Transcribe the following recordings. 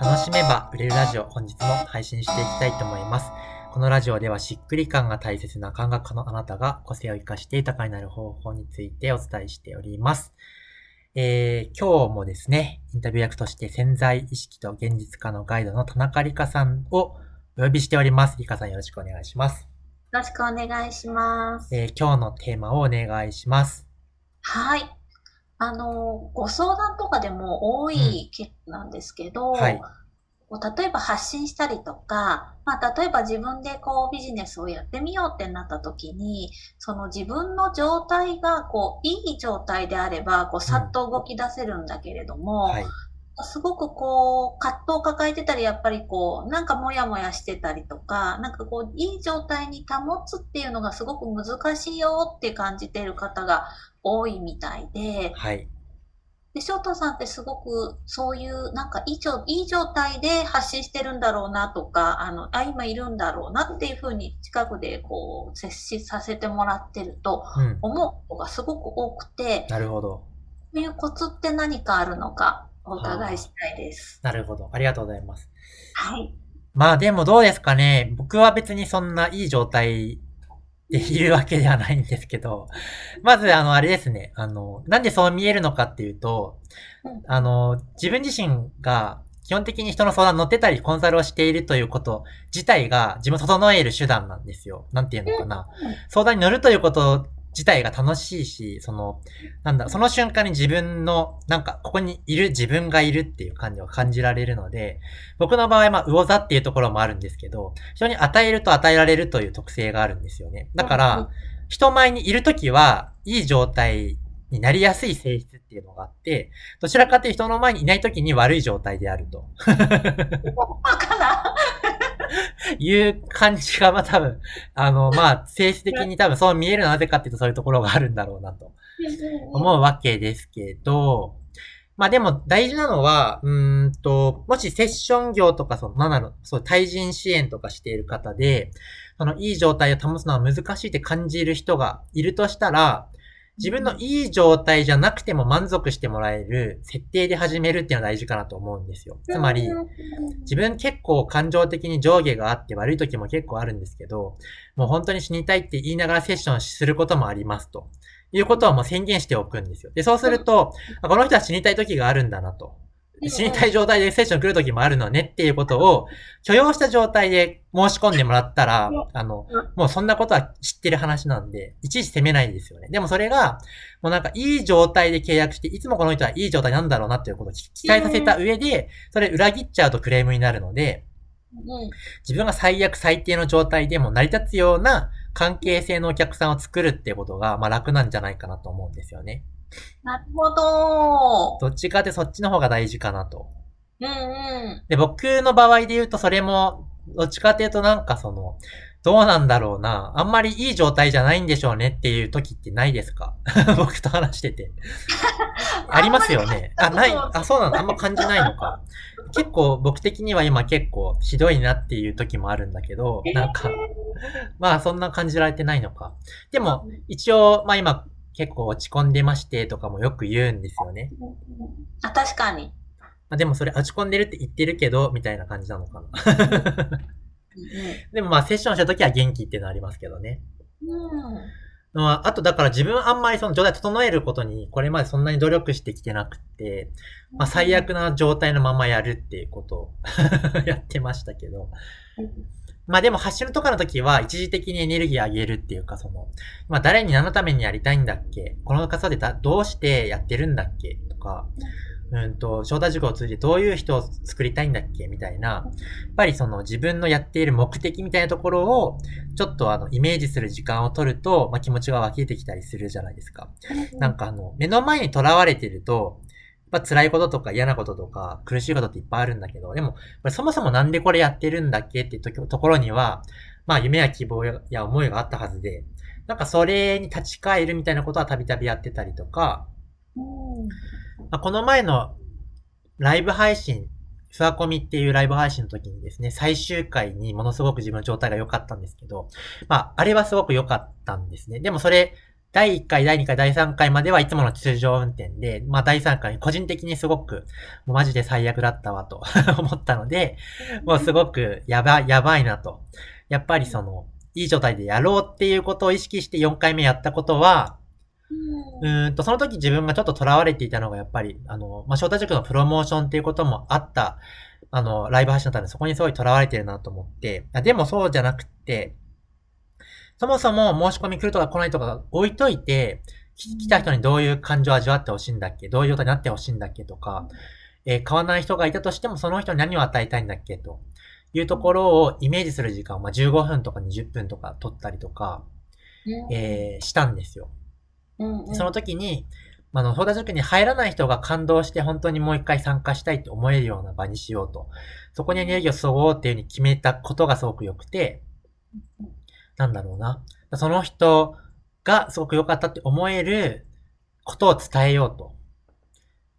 楽しめば売れるラジオ、本日も配信していきたいと思います。このラジオではしっくり感が大切な感覚のあなたが個性を活かして豊かになる方法についてお伝えしております。えー、今日もですね、インタビュー役として潜在意識と現実化のガイドの田中理香さんをお呼びしております。理香さんよろしくお願いします。よろしくお願いします。えー、今日のテーマをお願いします。はい。あの、ご相談とかでも多いケースなんですけど、うんはい、例えば発信したりとか、まあ、例えば自分でこうビジネスをやってみようってなった時に、その自分の状態がこういい状態であれば、こうさっと動き出せるんだけれども、うんはい、すごくこう、葛藤を抱えてたり、やっぱりこう、なんかモヤモヤしてたりとか、なんかこう、いい状態に保つっていうのがすごく難しいよって感じている方が多いみたいで、はい。で、翔太さんってすごくそういうなんかいい状いい状態で発信してるんだろうなとか、あの、あ、今いるんだろうなっていうふうに近くでこう接しさせてもらってると思うことがすごく多くて、うん、なるほど。そういうコツって何かあるのかお伺いしたいです。なるほど。ありがとうございます。はい。まあでもどうですかね。僕は別にそんないい状態でいるわけではないんですけど、まず、あの、あれですね。あの、なんでそう見えるのかっていうと、あの、自分自身が基本的に人の相談乗ってたりコンサルをしているということ自体が自分を整える手段なんですよ。なんていうのかな。相談に乗るということ自体が楽しいし、その、なんだ、その瞬間に自分の、なんか、ここにいる自分がいるっていう感じを感じられるので、僕の場合、まあ、魚座っていうところもあるんですけど、人に与えると与えられるという特性があるんですよね。だから、人前にいるときは、いい状態になりやすい性質っていうのがあって、どちらかというと人の前にいないときに悪い状態であると。バカないう感じが、まあ多分、あの、まあ、性質的に多分そう見えるのはなぜかっていうとそういうところがあるんだろうなと思うわけですけど、まあでも大事なのは、うんと、もしセッション業とか、その、なんだろう、そう、対人支援とかしている方で、その、いい状態を保つのは難しいって感じる人がいるとしたら、自分のいい状態じゃなくても満足してもらえる設定で始めるっていうのは大事かなと思うんですよ。つまり、自分結構感情的に上下があって悪い時も結構あるんですけど、もう本当に死にたいって言いながらセッションすることもありますと。いうことはもう宣言しておくんですよ。で、そうすると、この人は死にたい時があるんだなと。死にたい状態でセッション来る時もあるのねっていうことを許容した状態で申し込んでもらったら、あの、もうそんなことは知ってる話なんで、いちいち責めないんですよね。でもそれが、もうなんかいい状態で契約して、いつもこの人はいい状態なんだろうなっていうことを期待させた上で、それ裏切っちゃうとクレームになるので、自分が最悪最低の状態でも成り立つような関係性のお客さんを作るっていうことが、まあ楽なんじゃないかなと思うんですよね。なるほど。どっちかってそっちの方が大事かなと。うんうん。で、僕の場合で言うとそれも、どっちかっていうとなんかその、どうなんだろうな。あんまりいい状態じゃないんでしょうねっていう時ってないですか？僕と話してて。ありますよね。あ、ない。あ、そうなのあんま感じないのか。結構僕的には今結構ひどいなっていう時もあるんだけど、なんか、まあそんな感じられてないのか。でも、一応、まあ今結構落ち込んでましてとかもよく言うんですよね。あ、確かに。まあ、でもそれ落ち込んでるって言ってるけど、みたいな感じなのかな。でもまあセッションした時は元気っていうのはありますけどね。うん。まあ、あとだから自分あんまりその状態整えることにこれまでそんなに努力してきてなくて、まあ最悪な状態のままやるっていうことを やってましたけど、まあでも発信とかの時は一時的にエネルギー上げるっていうかその、まあ誰に何のためにやりたいんだっけ？この方でどうしてやってるんだっけ？とか、うんと、招待塾を通じてどういう人を作りたいんだっけ？みたいな、やっぱりその自分のやっている目的みたいなところを、ちょっとあの、イメージする時間を取ると、まあ、気持ちが湧き出てきたりするじゃないですか。なんかあの、目の前に囚われてると、ぱ辛いこととか嫌なこととか苦しいことっていっぱいあるんだけど、でも、そもそもなんでこれやってるんだっけっていうところには、まあ夢や希望や思いがあったはずで、なんかそれに立ち返るみたいなことはたびたびやってたりとか、まあ、この前のライブ配信、ふわこみっていうライブ配信の時にですね、最終回にものすごく自分の状態が良かったんですけど、まあ、あれはすごく良かったんですね。でもそれ、第1回、第2回、第3回まではいつもの通常運転で、まあ第3回個人的にすごく、もうマジで最悪だったわと 思ったので、もうすごくやばい、やばいなと。やっぱりその、いい状態でやろうっていうことを意識して4回目やったことは、うんと、その時自分がちょっと囚われていたのがやっぱり、あの、まあ、翔太塾のプロモーションっていうこともあった、あの、ライブ配信だったんで、そこにすごい囚われてるなと思って、でもそうじゃなくて、そもそも申し込み来るとか来ないとか置いといて、来た人にどういう感情を味わってほしいんだっけどういう状態になってほしいんだっけとか、えー、買わない人がいたとしてもその人に何を与えたいんだっけというところをイメージする時間を、まあ、15分とか20分とか取ったりとか、えー、したんですよ。うんうん、その時に、あの、相談塾に入らない人が感動して本当にもう一回参加したいって思えるような場にしようと。そこにエネルギーを注ごうっていうふうに決めたことがすごく良くて、なんだろうな。その人がすごく良かったって思えることを伝えようと。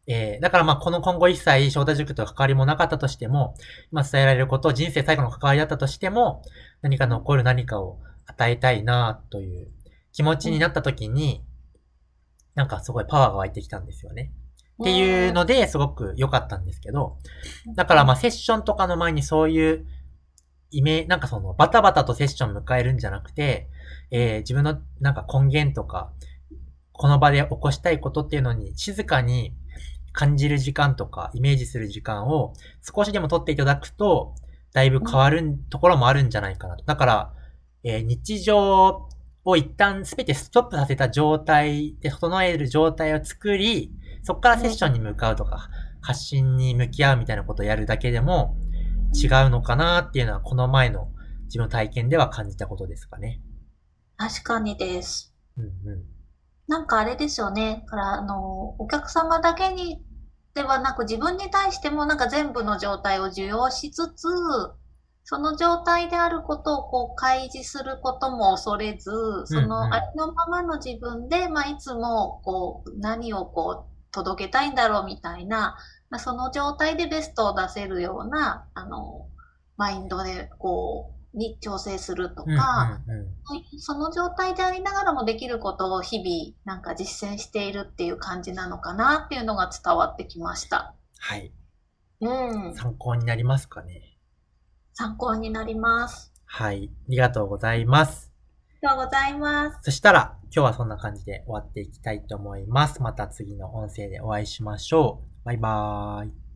えー、だからまあこの今後一切翔太塾と関わりもなかったとしても、今伝えられること、人生最後の関わりだったとしても、何か残る何かを与えたいなという気持ちになった時に、なんかすごいパワーが湧いてきたんですよね。っていうので、すごく良かったんですけど、だからまあセッションとかの前にそういうイメなんかそのバタバタとセッション迎えるんじゃなくて、えー、自分のなんか根源とか、この場で起こしたいことっていうのに静かに感じる時間とかイメージする時間を少しでも取っていただくと、だいぶ変わるところもあるんじゃないかなと。だから、えー、日常を一旦すべてストップさせた状態で整える状態を作り、そこからセッションに向かうとか、発信に向き合うみたいなことをやるだけでも違うのかなっていうのは、この前の自分の体験では感じたことですかね。確かにです。うんうん。なんかあれですよね。から、あの、お客様だけにではなく自分に対してもなんか全部の状態を受容しつつ、その状態であることをこう開示することも恐れず、そのありのままの自分で、まあ、いつもこう何をこう届けたいんだろうみたいな、まあ、その状態でベストを出せるような、あの、マインドでこう、に調整するとか、その状態でありながらもできることを日々なんか実践しているっていう感じなのかなっていうのが伝わってきました。はい。うん。参考になりますかね。参考になります。はい。ありがとうございます。ありがとうございます。そしたら、今日はそんな感じで終わっていきたいと思います。また次の音声でお会いしましょう。バイバーイ。